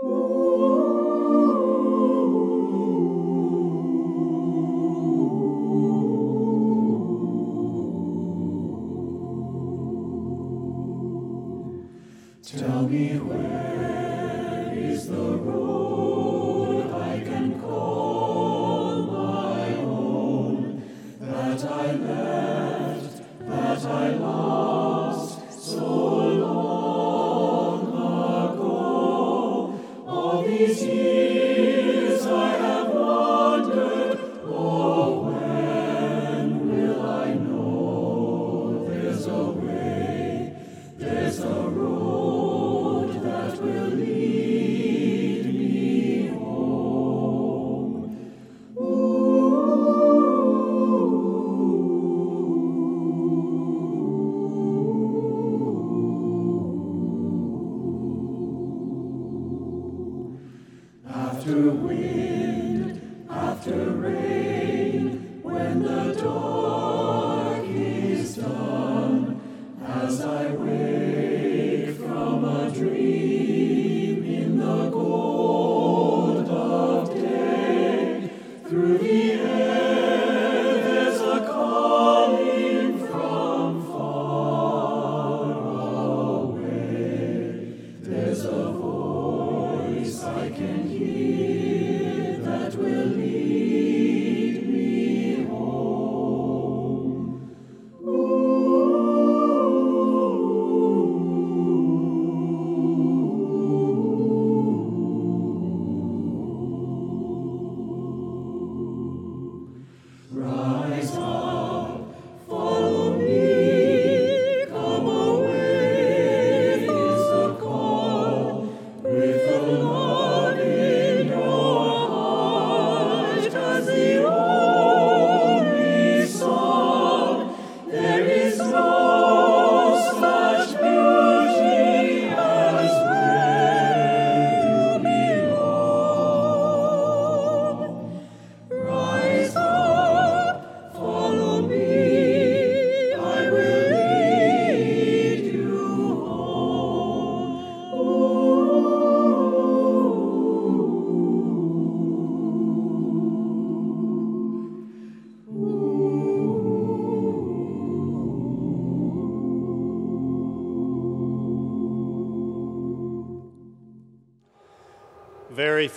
Tell me where is the road can hear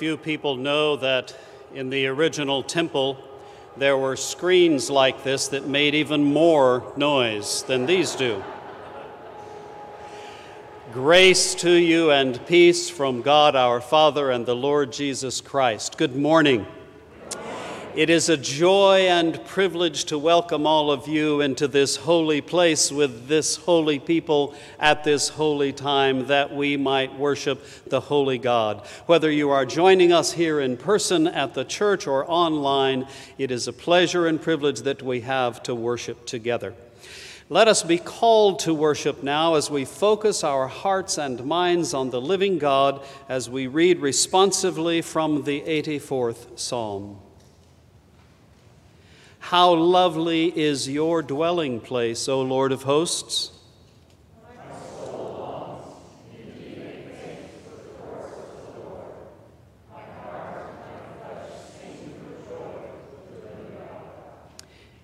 few people know that in the original temple there were screens like this that made even more noise than these do. Grace to you and peace from God our Father and the Lord Jesus Christ. Good morning. It is a joy and privilege to welcome all of you into this holy place with this holy people at this holy time that we might worship the holy God. Whether you are joining us here in person at the church or online, it is a pleasure and privilege that we have to worship together. Let us be called to worship now as we focus our hearts and minds on the living God as we read responsively from the 84th Psalm. How lovely is your dwelling place, O Lord of hosts!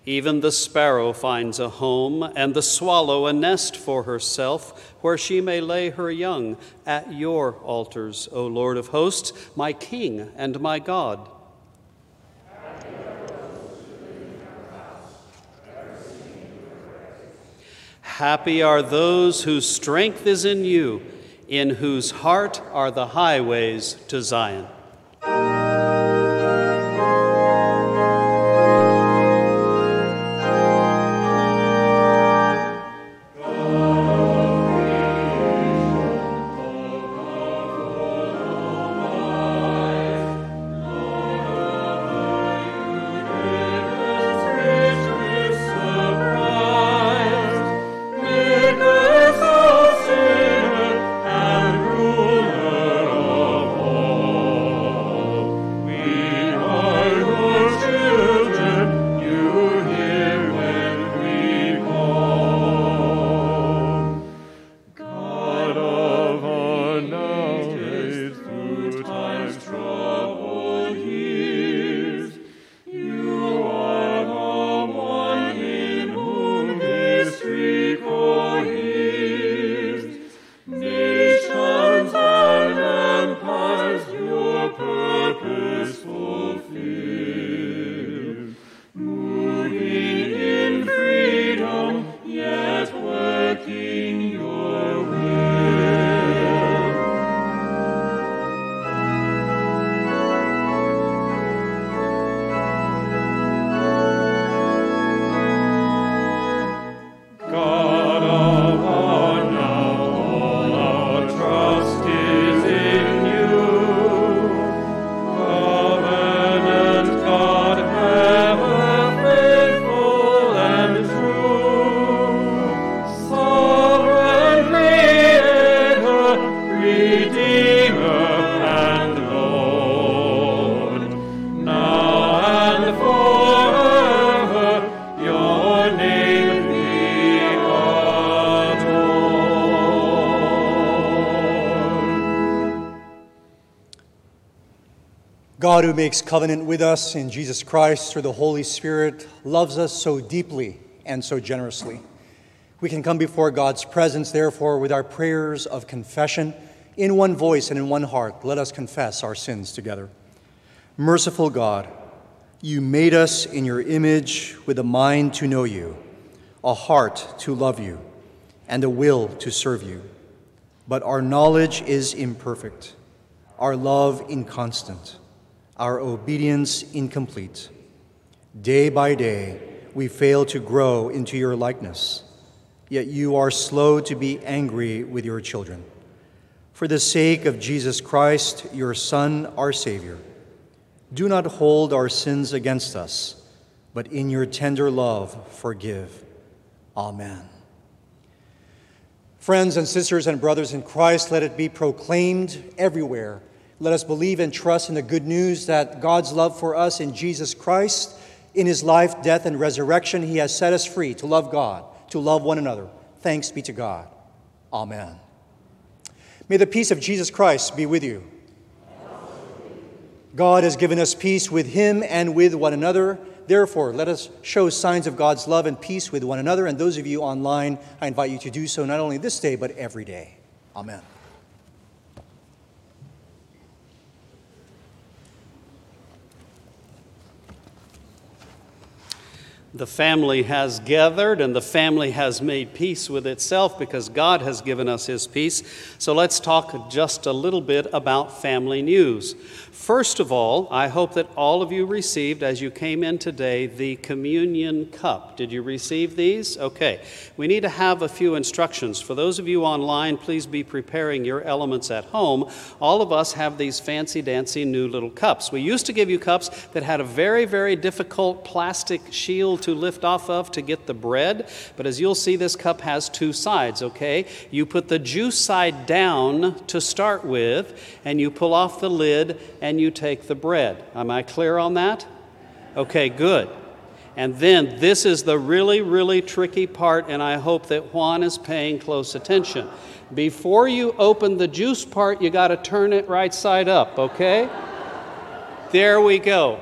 Even the sparrow finds a home, and the swallow a nest for herself, where she may lay her young at your altars, O Lord of hosts, my King and my God. Happy are those whose strength is in you, in whose heart are the highways to Zion. God, who makes covenant with us in Jesus Christ through the Holy Spirit, loves us so deeply and so generously. We can come before God's presence, therefore, with our prayers of confession in one voice and in one heart. Let us confess our sins together. Merciful God, you made us in your image with a mind to know you, a heart to love you, and a will to serve you. But our knowledge is imperfect, our love inconstant our obedience incomplete. Day by day, we fail to grow into your likeness, yet you are slow to be angry with your children. For the sake of Jesus Christ, your Son, our Savior, do not hold our sins against us, but in your tender love forgive. Amen. Friends and sisters and brothers in Christ, let it be proclaimed everywhere let us believe and trust in the good news that God's love for us in Jesus Christ, in his life, death, and resurrection, he has set us free to love God, to love one another. Thanks be to God. Amen. May the peace of Jesus Christ be with you. God has given us peace with him and with one another. Therefore, let us show signs of God's love and peace with one another. And those of you online, I invite you to do so not only this day, but every day. Amen. The family has gathered and the family has made peace with itself because God has given us His peace. So let's talk just a little bit about family news. First of all, I hope that all of you received, as you came in today, the communion cup. Did you receive these? Okay. We need to have a few instructions. For those of you online, please be preparing your elements at home. All of us have these fancy dancy new little cups. We used to give you cups that had a very, very difficult plastic shield to lift off of to get the bread. But as you'll see, this cup has two sides, okay? You put the juice side down to start with, and you pull off the lid and you take the bread. Am I clear on that? Okay, good. And then this is the really, really tricky part, and I hope that Juan is paying close attention. Before you open the juice part, you got to turn it right side up, okay? There we go.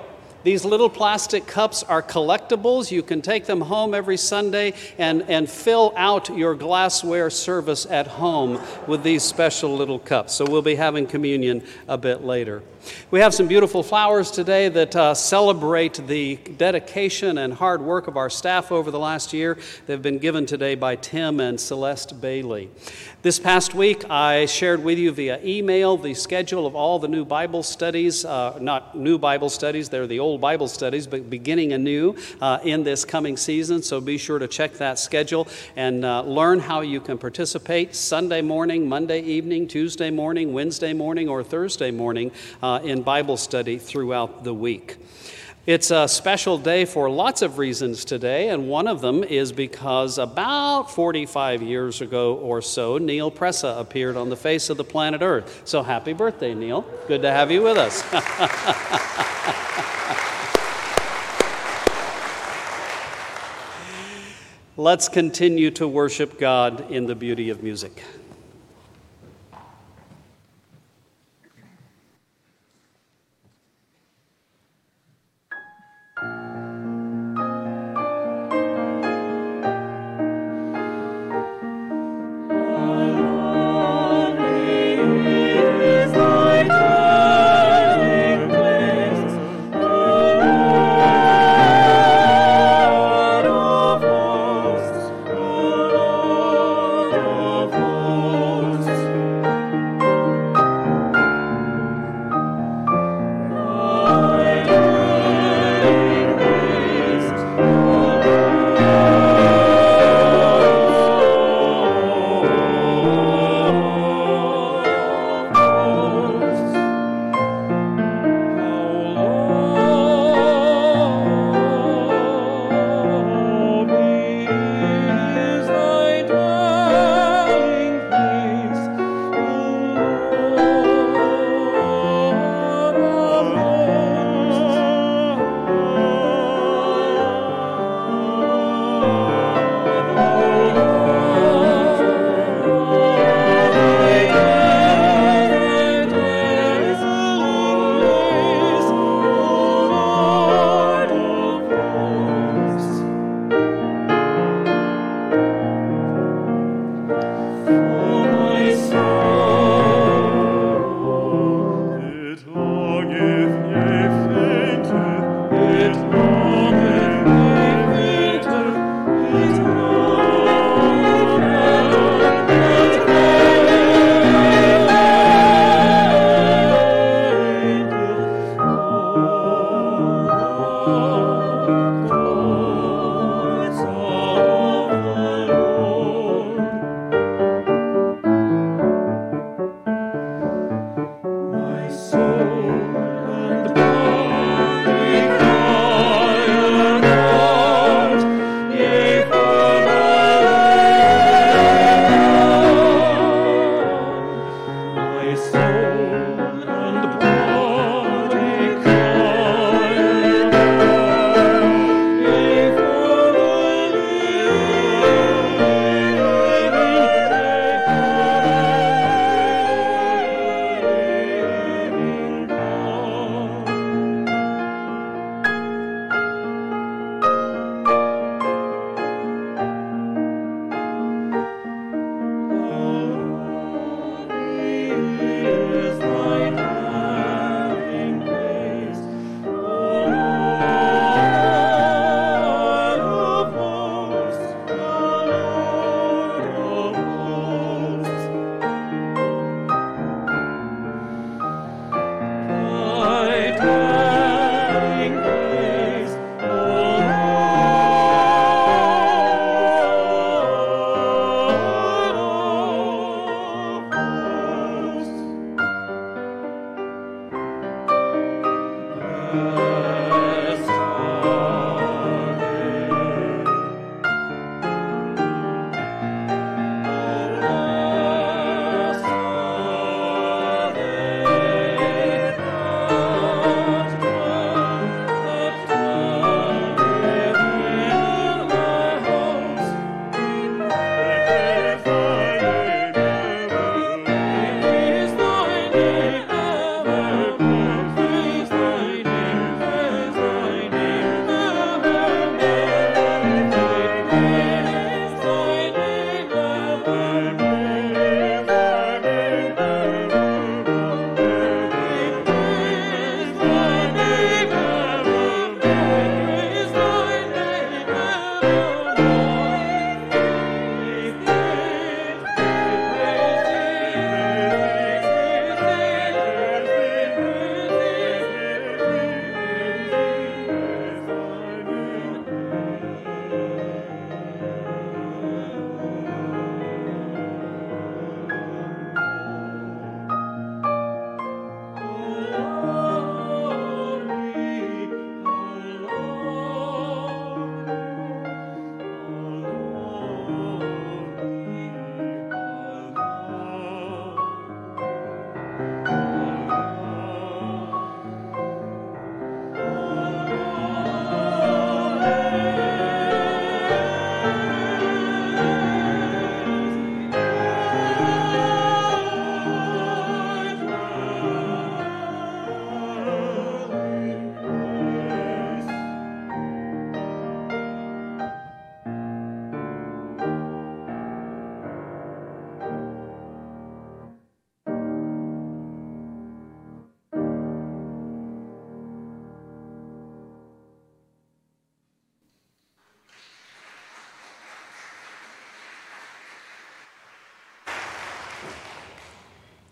These little plastic cups are collectibles. You can take them home every Sunday and, and fill out your glassware service at home with these special little cups. So we'll be having communion a bit later. We have some beautiful flowers today that uh, celebrate the dedication and hard work of our staff over the last year. They've been given today by Tim and Celeste Bailey. This past week, I shared with you via email the schedule of all the new Bible studies, uh, not new Bible studies, they're the old Bible studies, but beginning anew uh, in this coming season. So be sure to check that schedule and uh, learn how you can participate Sunday morning, Monday evening, Tuesday morning, Wednesday morning, or Thursday morning uh, Uh, in Bible study throughout the week. It's a special day for lots of reasons today, and one of them is because about 45 years ago or so, Neil Pressa appeared on the face of the planet Earth. So happy birthday, Neil. Good to have you with us. Let's continue to worship God in the beauty of music.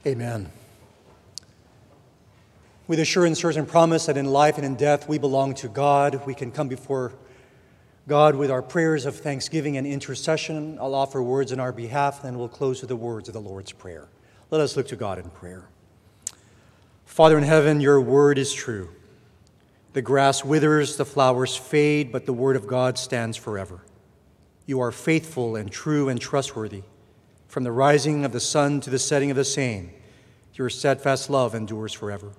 Amen. With assurance, certain promise that in life and in death we belong to God, we can come before God with our prayers of thanksgiving and intercession. I'll offer words in our behalf, then we'll close with the words of the Lord's Prayer. Let us look to God in prayer. Father in heaven, your word is true. The grass withers, the flowers fade, but the word of God stands forever. You are faithful and true and trustworthy. From the rising of the sun to the setting of the same, your steadfast love endures forever.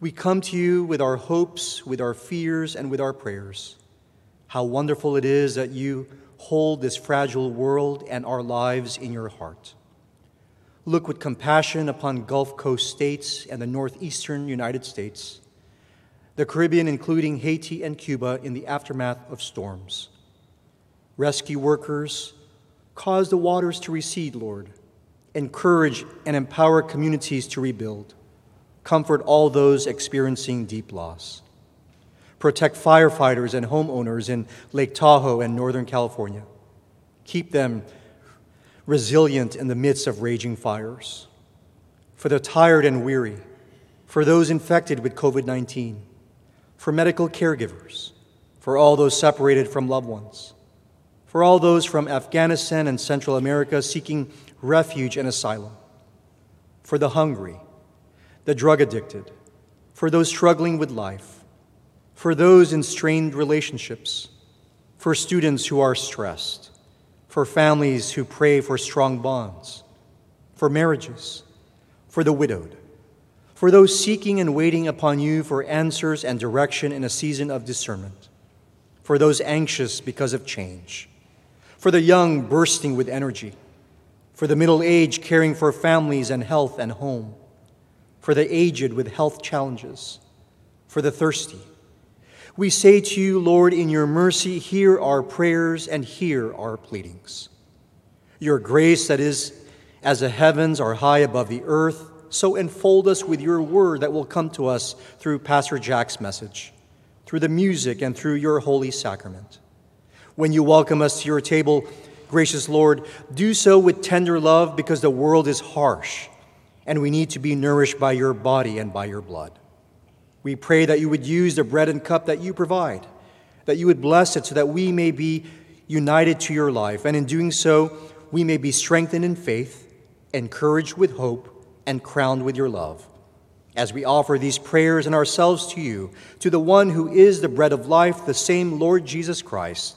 We come to you with our hopes, with our fears, and with our prayers. How wonderful it is that you hold this fragile world and our lives in your heart. Look with compassion upon Gulf Coast states and the northeastern United States, the Caribbean, including Haiti and Cuba, in the aftermath of storms. Rescue workers, cause the waters to recede, Lord. Encourage and empower communities to rebuild. Comfort all those experiencing deep loss protect firefighters and homeowners in Lake Tahoe and Northern California. Keep them resilient in the midst of raging fires. For the tired and weary, for those infected with COVID 19, for medical caregivers, for all those separated from loved ones, for all those from Afghanistan and Central America seeking refuge and asylum, for the hungry, the drug addicted, for those struggling with life for those in strained relationships, for students who are stressed, for families who pray for strong bonds, for marriages, for the widowed, for those seeking and waiting upon you for answers and direction in a season of discernment, for those anxious because of change, for the young bursting with energy, for the middle aged caring for families and health and home, for the aged with health challenges, for the thirsty we say to you, Lord, in your mercy, hear our prayers and hear our pleadings. Your grace, that is, as the heavens are high above the earth, so enfold us with your word that will come to us through Pastor Jack's message, through the music, and through your holy sacrament. When you welcome us to your table, gracious Lord, do so with tender love because the world is harsh and we need to be nourished by your body and by your blood. We pray that you would use the bread and cup that you provide, that you would bless it so that we may be united to your life, and in doing so, we may be strengthened in faith, encouraged with hope, and crowned with your love. As we offer these prayers and ourselves to you, to the one who is the bread of life, the same Lord Jesus Christ,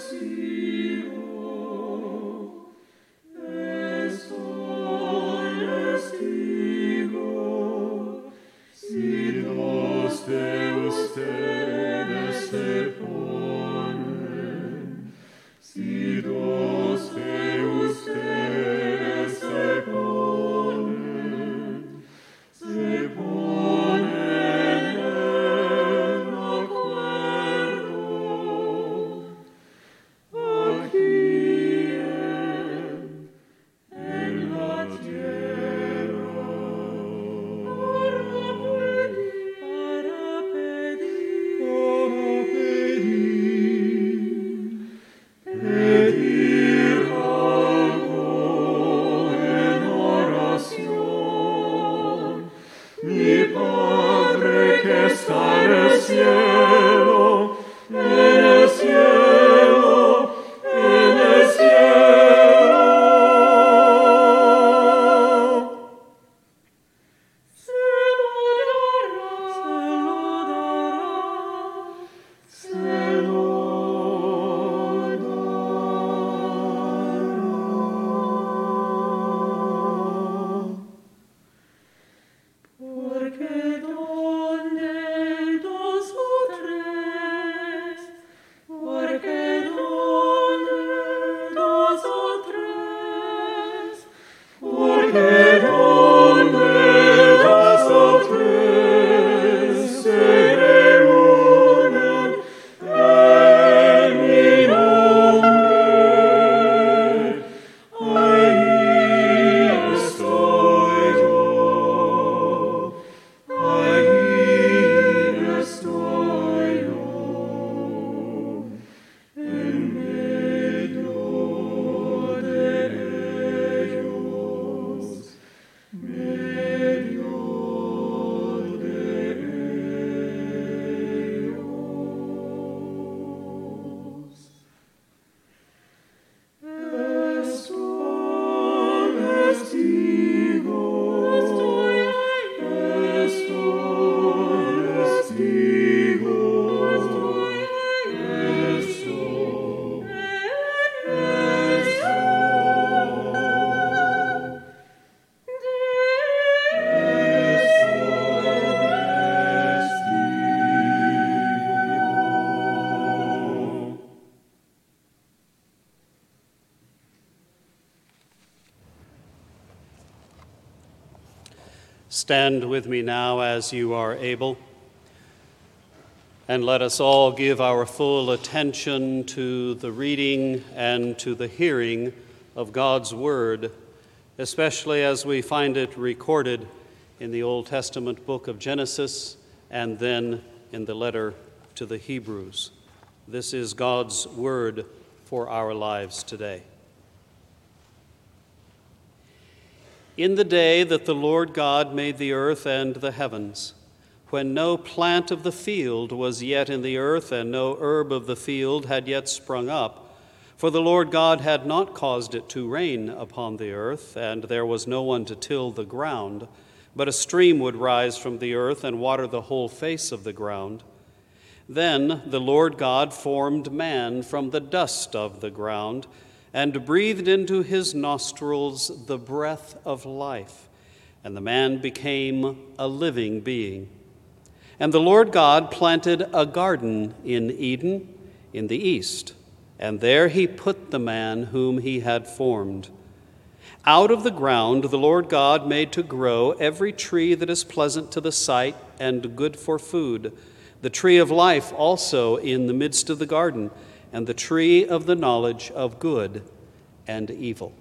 Jesus. Amen. Stand with me now as you are able, and let us all give our full attention to the reading and to the hearing of God's Word, especially as we find it recorded in the Old Testament book of Genesis and then in the letter to the Hebrews. This is God's Word for our lives today. In the day that the Lord God made the earth and the heavens, when no plant of the field was yet in the earth, and no herb of the field had yet sprung up, for the Lord God had not caused it to rain upon the earth, and there was no one to till the ground, but a stream would rise from the earth and water the whole face of the ground. Then the Lord God formed man from the dust of the ground and breathed into his nostrils the breath of life, and the man became a living being. And the Lord God planted a garden in Eden in the east, and there he put the man whom he had formed. Out of the ground the Lord God made to grow every tree that is pleasant to the sight and good for food, the tree of life also in the midst of the garden and the tree of the knowledge of good and evil.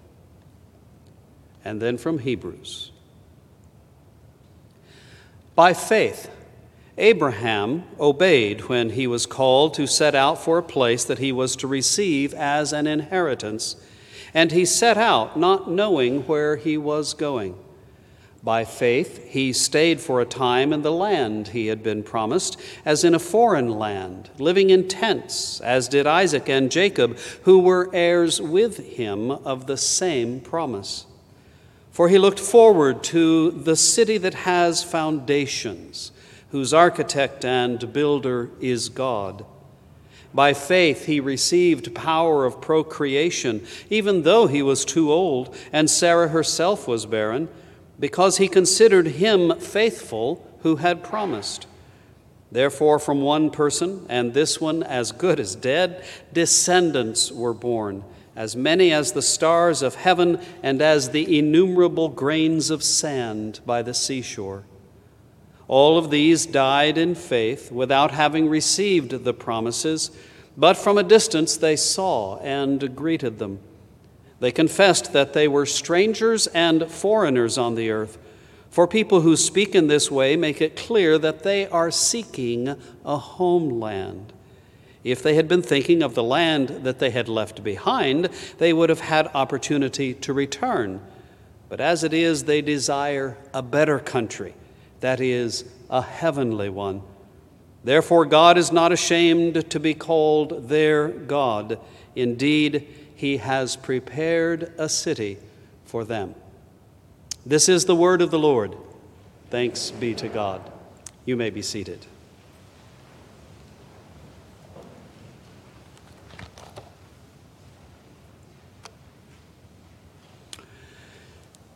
And then from Hebrews. By faith, Abraham obeyed when he was called to set out for a place that he was to receive as an inheritance, and he set out not knowing where he was going. By faith, he stayed for a time in the land he had been promised, as in a foreign land, living in tents, as did Isaac and Jacob, who were heirs with him of the same promise. For he looked forward to the city that has foundations, whose architect and builder is God. By faith, he received power of procreation, even though he was too old, and Sarah herself was barren because he considered him faithful who had promised. Therefore, from one person, and this one as good as dead, descendants were born, as many as the stars of heaven and as the innumerable grains of sand by the seashore. All of these died in faith without having received the promises, but from a distance they saw and greeted them they confessed that they were strangers and foreigners on the earth. For people who speak in this way make it clear that they are seeking a homeland. If they had been thinking of the land that they had left behind, they would have had opportunity to return. But as it is, they desire a better country, that is, a heavenly one. Therefore, God is not ashamed to be called their God. Indeed, he has prepared a city for them. This is the word of the Lord. Thanks be to God. You may be seated.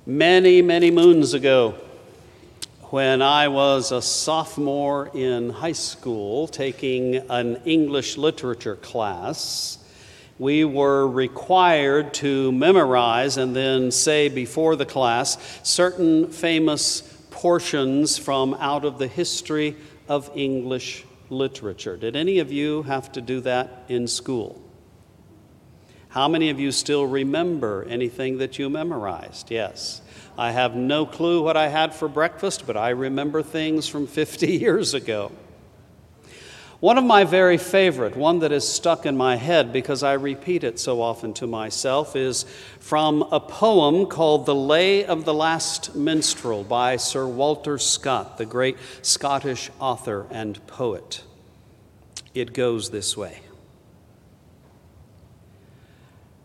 Many, many moons ago, when I was a sophomore in high school taking an English literature class, we were required to memorize and then say before the class certain famous portions from out of the history of English literature. Did any of you have to do that in school? How many of you still remember anything that you memorized? Yes. I have no clue what I had for breakfast, but I remember things from 50 years ago. One of my very favorite, one that is stuck in my head because I repeat it so often to myself, is from a poem called The Lay of the Last Minstrel by Sir Walter Scott, the great Scottish author and poet. It goes this way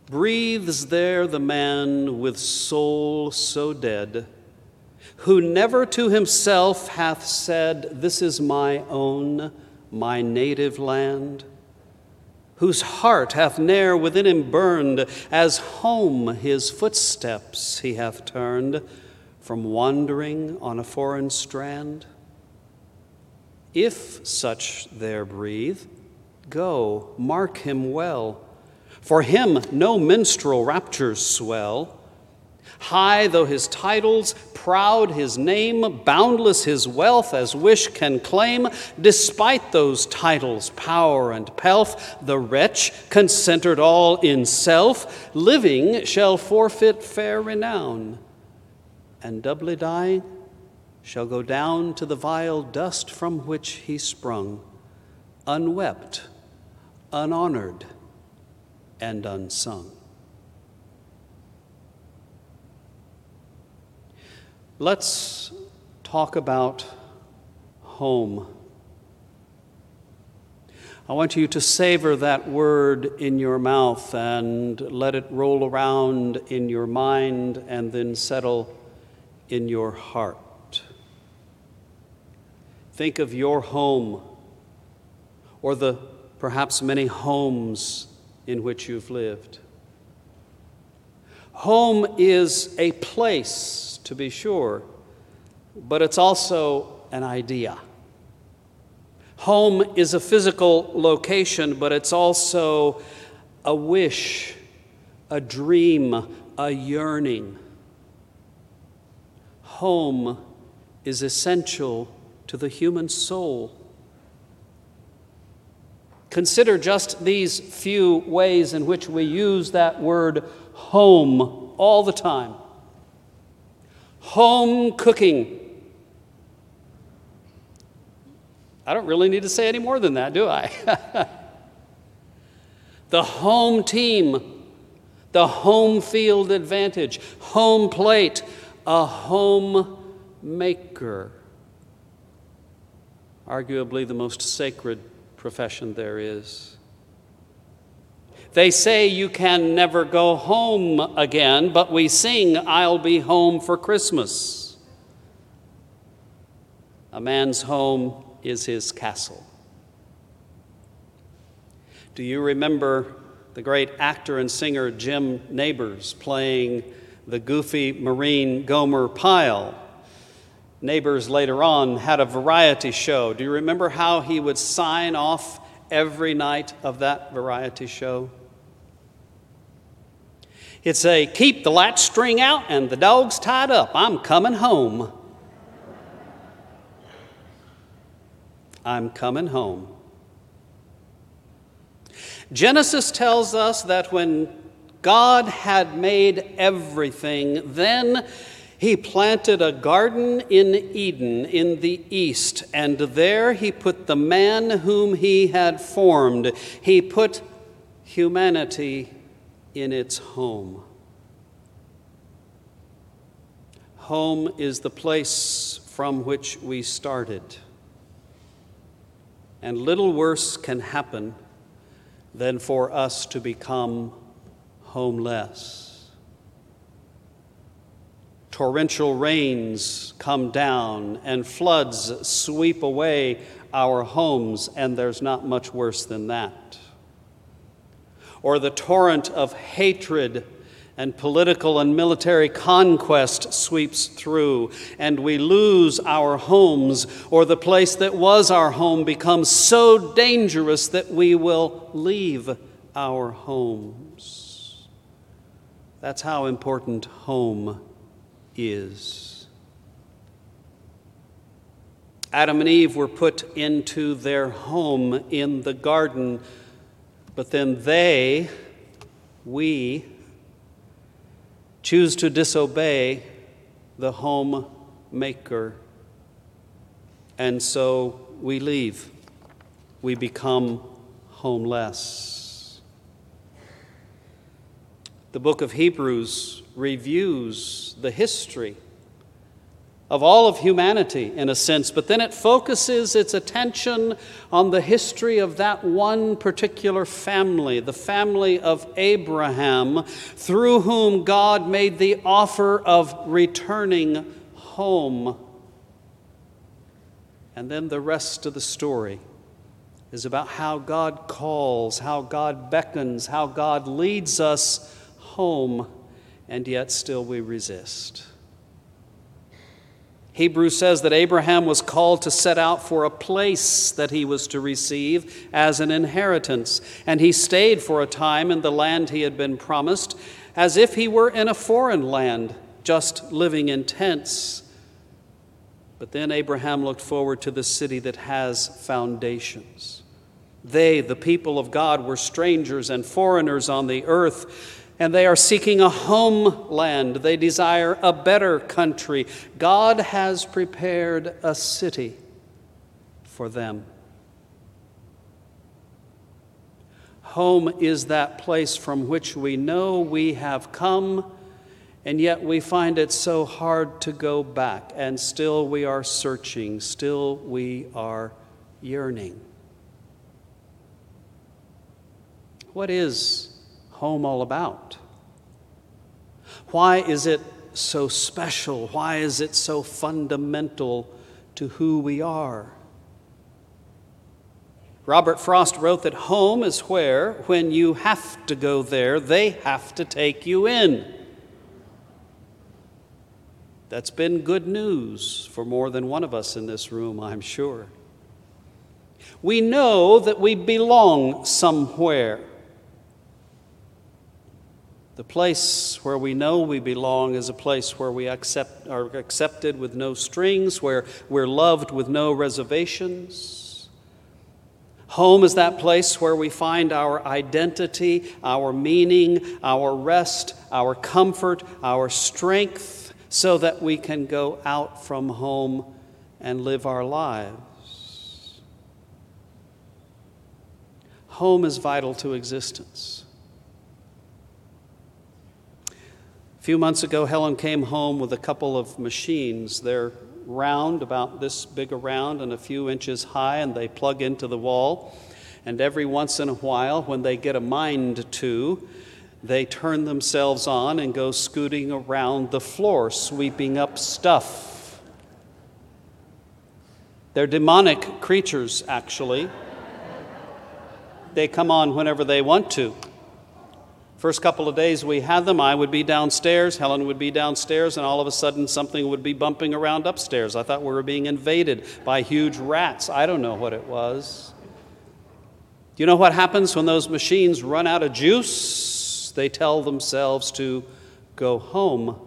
Breathes there the man with soul so dead, who never to himself hath said, This is my own my native land, whose heart hath ne'er within him burned, as home his footsteps he hath turned from wandering on a foreign strand? If such there breathe, go, mark him well. For him no minstrel raptures swell. High though his titles, proud his name, boundless his wealth as wish can claim, despite those titles, power, and pelf, the wretch, concentred all in self, living shall forfeit fair renown, and doubly dying shall go down to the vile dust from which he sprung, unwept, unhonored, and unsung. Let's talk about home. I want you to savor that word in your mouth and let it roll around in your mind and then settle in your heart. Think of your home or the perhaps many homes in which you've lived. Home is a place to be sure, but it's also an idea. Home is a physical location, but it's also a wish, a dream, a yearning. Home is essential to the human soul. Consider just these few ways in which we use that word home all the time home cooking. I don't really need to say any more than that, do I? the home team, the home field advantage, home plate, a home maker. Arguably the most sacred profession there is. They say you can never go home again, but we sing, I'll be home for Christmas. A man's home is his castle. Do you remember the great actor and singer Jim Nabors playing the goofy Marine Gomer Pyle? Nabors later on had a variety show. Do you remember how he would sign off every night of that variety show? It's a keep the latch string out and the dog's tied up. I'm coming home. I'm coming home. Genesis tells us that when God had made everything, then he planted a garden in Eden in the east, and there he put the man whom he had formed. He put humanity in its home. Home is the place from which we started. And little worse can happen than for us to become homeless. Torrential rains come down and floods sweep away our homes, and there's not much worse than that or the torrent of hatred and political and military conquest sweeps through, and we lose our homes, or the place that was our home becomes so dangerous that we will leave our homes. That's how important home is. Adam and Eve were put into their home in the garden but then they, we, choose to disobey the home maker. And so we leave. We become homeless. The book of Hebrews reviews the history of all of humanity, in a sense, but then it focuses its attention on the history of that one particular family, the family of Abraham, through whom God made the offer of returning home. And then the rest of the story is about how God calls, how God beckons, how God leads us home, and yet still we resist. Hebrews says that Abraham was called to set out for a place that he was to receive as an inheritance. And he stayed for a time in the land he had been promised. as if he were in a foreign land, just living in tents. But then Abraham looked forward to the city that has foundations. They, the people of God, were strangers and foreigners on the earth and they are seeking a homeland. They desire a better country. God has prepared a city for them. Home is that place from which we know we have come, and yet we find it so hard to go back, and still we are searching, still we are yearning. What is home all about? Why is it so special? Why is it so fundamental to who we are? Robert Frost wrote that home is where, when you have to go there, they have to take you in. That's been good news for more than one of us in this room, I'm sure. We know that we belong somewhere. The place where we know we belong is a place where we accept, are accepted with no strings, where we're loved with no reservations. Home is that place where we find our identity, our meaning, our rest, our comfort, our strength, so that we can go out from home and live our lives. Home is vital to existence. Few months ago, Helen came home with a couple of machines. They're round, about this big around, and a few inches high, and they plug into the wall. And every once in a while, when they get a mind to, they turn themselves on and go scooting around the floor, sweeping up stuff. They're demonic creatures, actually. They come on whenever they want to. First couple of days we had them, I would be downstairs, Helen would be downstairs, and all of a sudden something would be bumping around upstairs. I thought we were being invaded by huge rats. I don't know what it was. Do you know what happens when those machines run out of juice? They tell themselves to go home.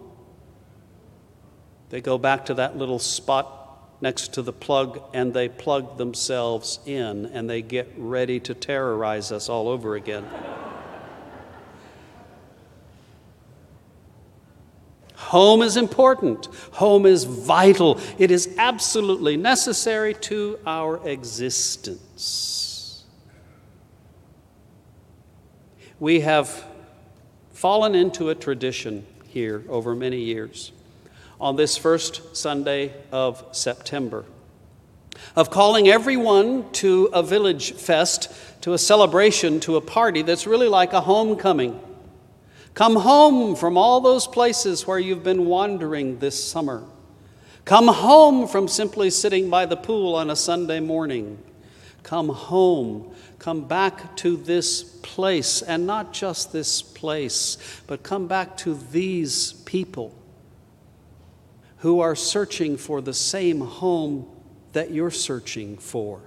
They go back to that little spot next to the plug and they plug themselves in and they get ready to terrorize us all over again. Home is important. Home is vital. It is absolutely necessary to our existence. We have fallen into a tradition here over many years on this first Sunday of September of calling everyone to a village fest, to a celebration, to a party that's really like a homecoming. Come home from all those places where you've been wandering this summer. Come home from simply sitting by the pool on a Sunday morning. Come home. Come back to this place, and not just this place, but come back to these people who are searching for the same home that you're searching for.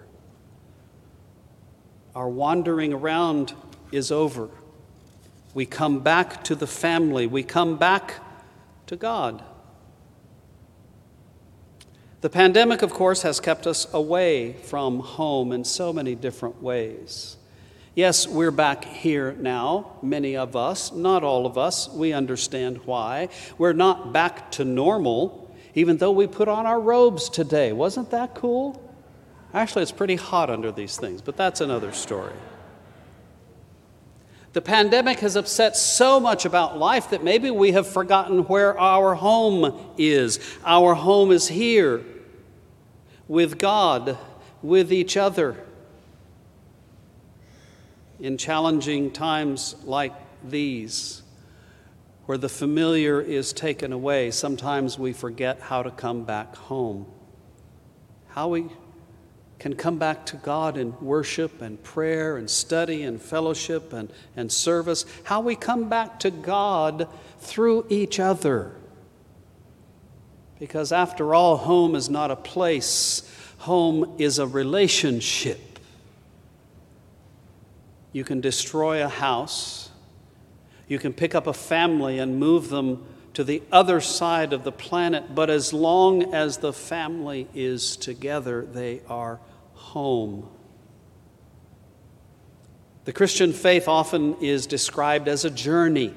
Our wandering around is over. We come back to the family. We come back to God. The pandemic, of course, has kept us away from home in so many different ways. Yes, we're back here now, many of us, not all of us. We understand why. We're not back to normal, even though we put on our robes today. Wasn't that cool? Actually, it's pretty hot under these things, but that's another story. The pandemic has upset so much about life that maybe we have forgotten where our home is. Our home is here with God, with each other. In challenging times like these, where the familiar is taken away, sometimes we forget how to come back home. How we can come back to God in worship and prayer and study and fellowship and, and service, how we come back to God through each other. Because after all, home is not a place, home is a relationship. You can destroy a house, You can pick up a family and move them to the other side of the planet, but as long as the family is together, they are home. The Christian faith often is described as a journey.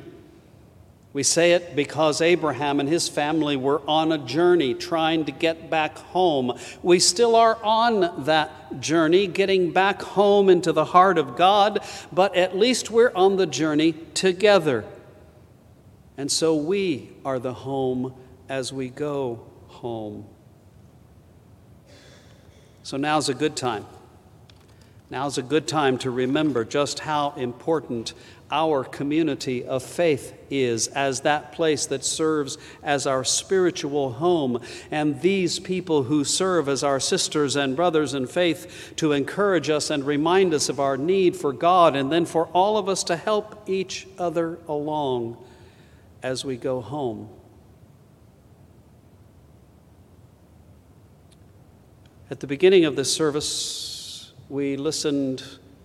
We say it because Abraham and his family were on a journey trying to get back home. We still are on that journey, getting back home into the heart of God, but at least we're on the journey together. And so we are the home as we go home. So now's a good time. Now's a good time to remember just how important our community of faith is as that place that serves as our spiritual home, and these people who serve as our sisters and brothers in faith to encourage us and remind us of our need for God, and then for all of us to help each other along as we go home. At the beginning of this service, we listened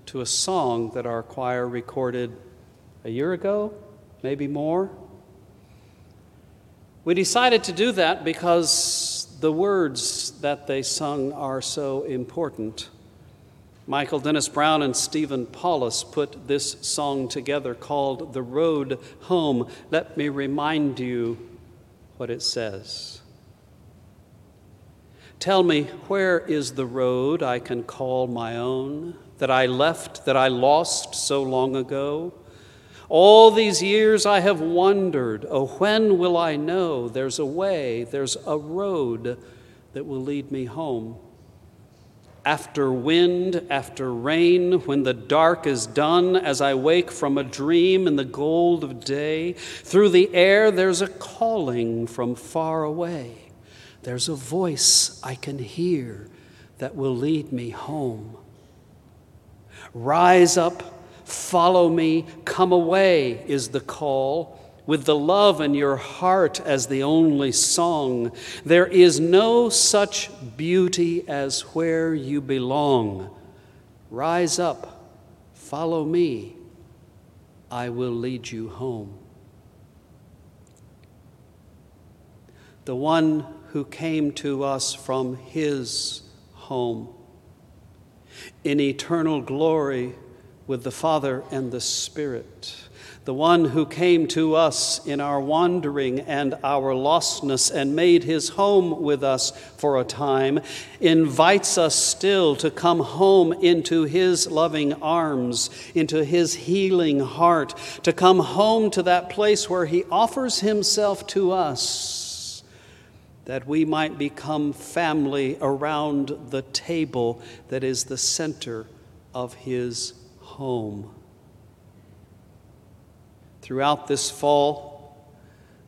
to a song that our choir recorded a year ago, maybe more. We decided to do that because the words that they sung are so important. Michael Dennis Browne and Stephen Paulus put this song together called The Road Home. Let me remind you what it says. Tell me, where is the road I can call my own, that I left, that I lost so long ago? All these years I have wondered, oh, when will I know there's a way, there's a road that will lead me home? After wind, after rain, when the dark is done, as I wake from a dream in the gold of day, through the air there's a calling from far away. There's a voice I can hear that will lead me home. Rise up, follow me, come away is the call with the love in your heart as the only song. There is no such beauty as where you belong. Rise up, follow me, I will lead you home. The one who came to us from his home in eternal glory with the Father and the Spirit the one who came to us in our wandering and our lostness and made his home with us for a time, invites us still to come home into his loving arms, into his healing heart, to come home to that place where he offers himself to us that we might become family around the table that is the center of his home. Throughout this fall,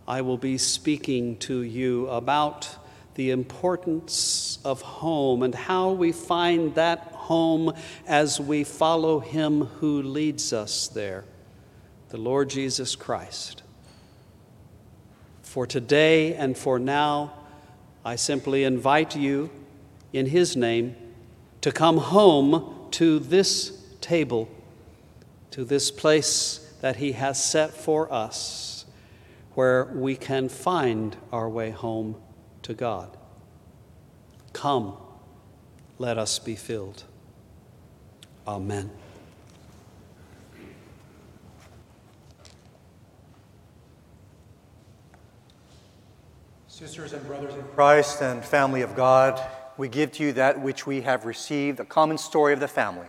I will be speaking to you about the importance of home and how we find that home as we follow Him who leads us there, the Lord Jesus Christ. For today and for now, I simply invite you in His name to come home to this table, to this place that He has set for us where we can find our way home to God. Come, let us be filled. Amen. Sisters and brothers in Christ and family of God, we give to you that which we have received, a common story of the family.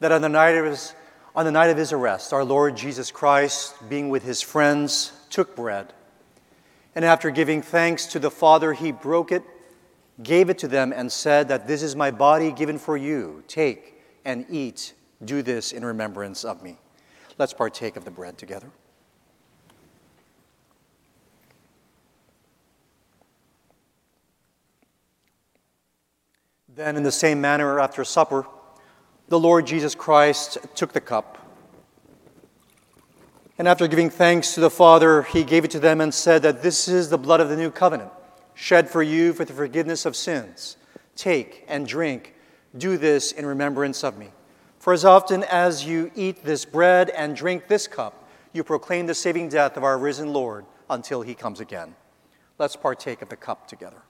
That on the night of his on the night of his arrest, our Lord Jesus Christ, being with his friends, took bread. And after giving thanks to the Father, he broke it, gave it to them, and said that this is my body given for you. Take and eat. Do this in remembrance of me. Let's partake of the bread together. Then, in the same manner, after supper, the Lord Jesus Christ took the cup. And after giving thanks to the Father, he gave it to them and said that this is the blood of the new covenant, shed for you for the forgiveness of sins. Take and drink. Do this in remembrance of me. For as often as you eat this bread and drink this cup, you proclaim the saving death of our risen Lord until he comes again. Let's partake of the cup together.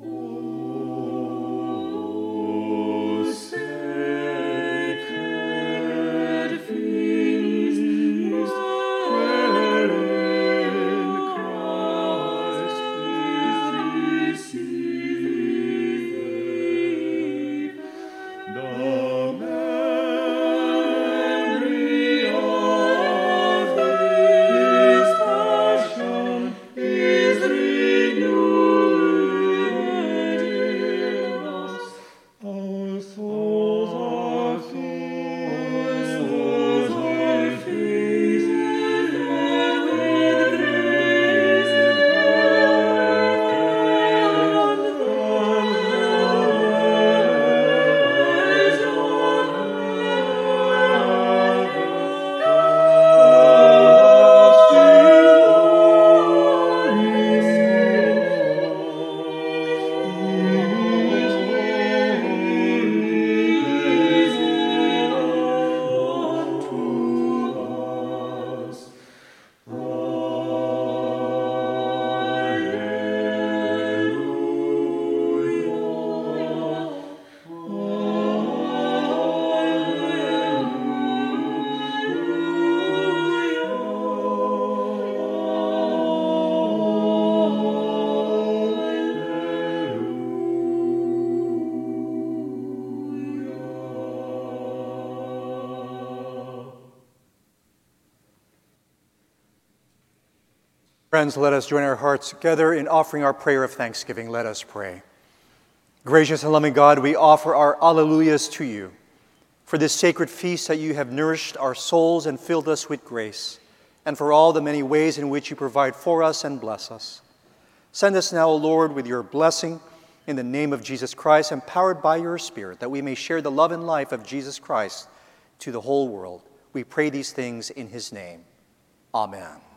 Oh. Friends, let us join our hearts together in offering our prayer of thanksgiving. Let us pray. Gracious and loving God, we offer our alleluias to you for this sacred feast that you have nourished our souls and filled us with grace, and for all the many ways in which you provide for us and bless us. Send us now, O Lord, with your blessing in the name of Jesus Christ, empowered by your Spirit, that we may share the love and life of Jesus Christ to the whole world. We pray these things in his name. Amen.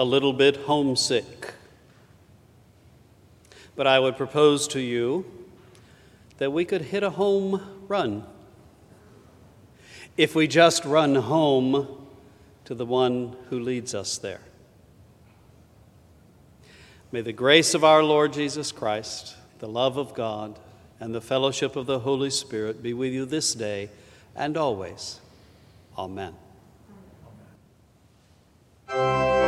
a little bit homesick. But I would propose to you that we could hit a home run if we just run home to the one who leads us there. May the grace of our Lord Jesus Christ, the love of God, and the fellowship of the Holy Spirit be with you this day and always. Amen. Amen.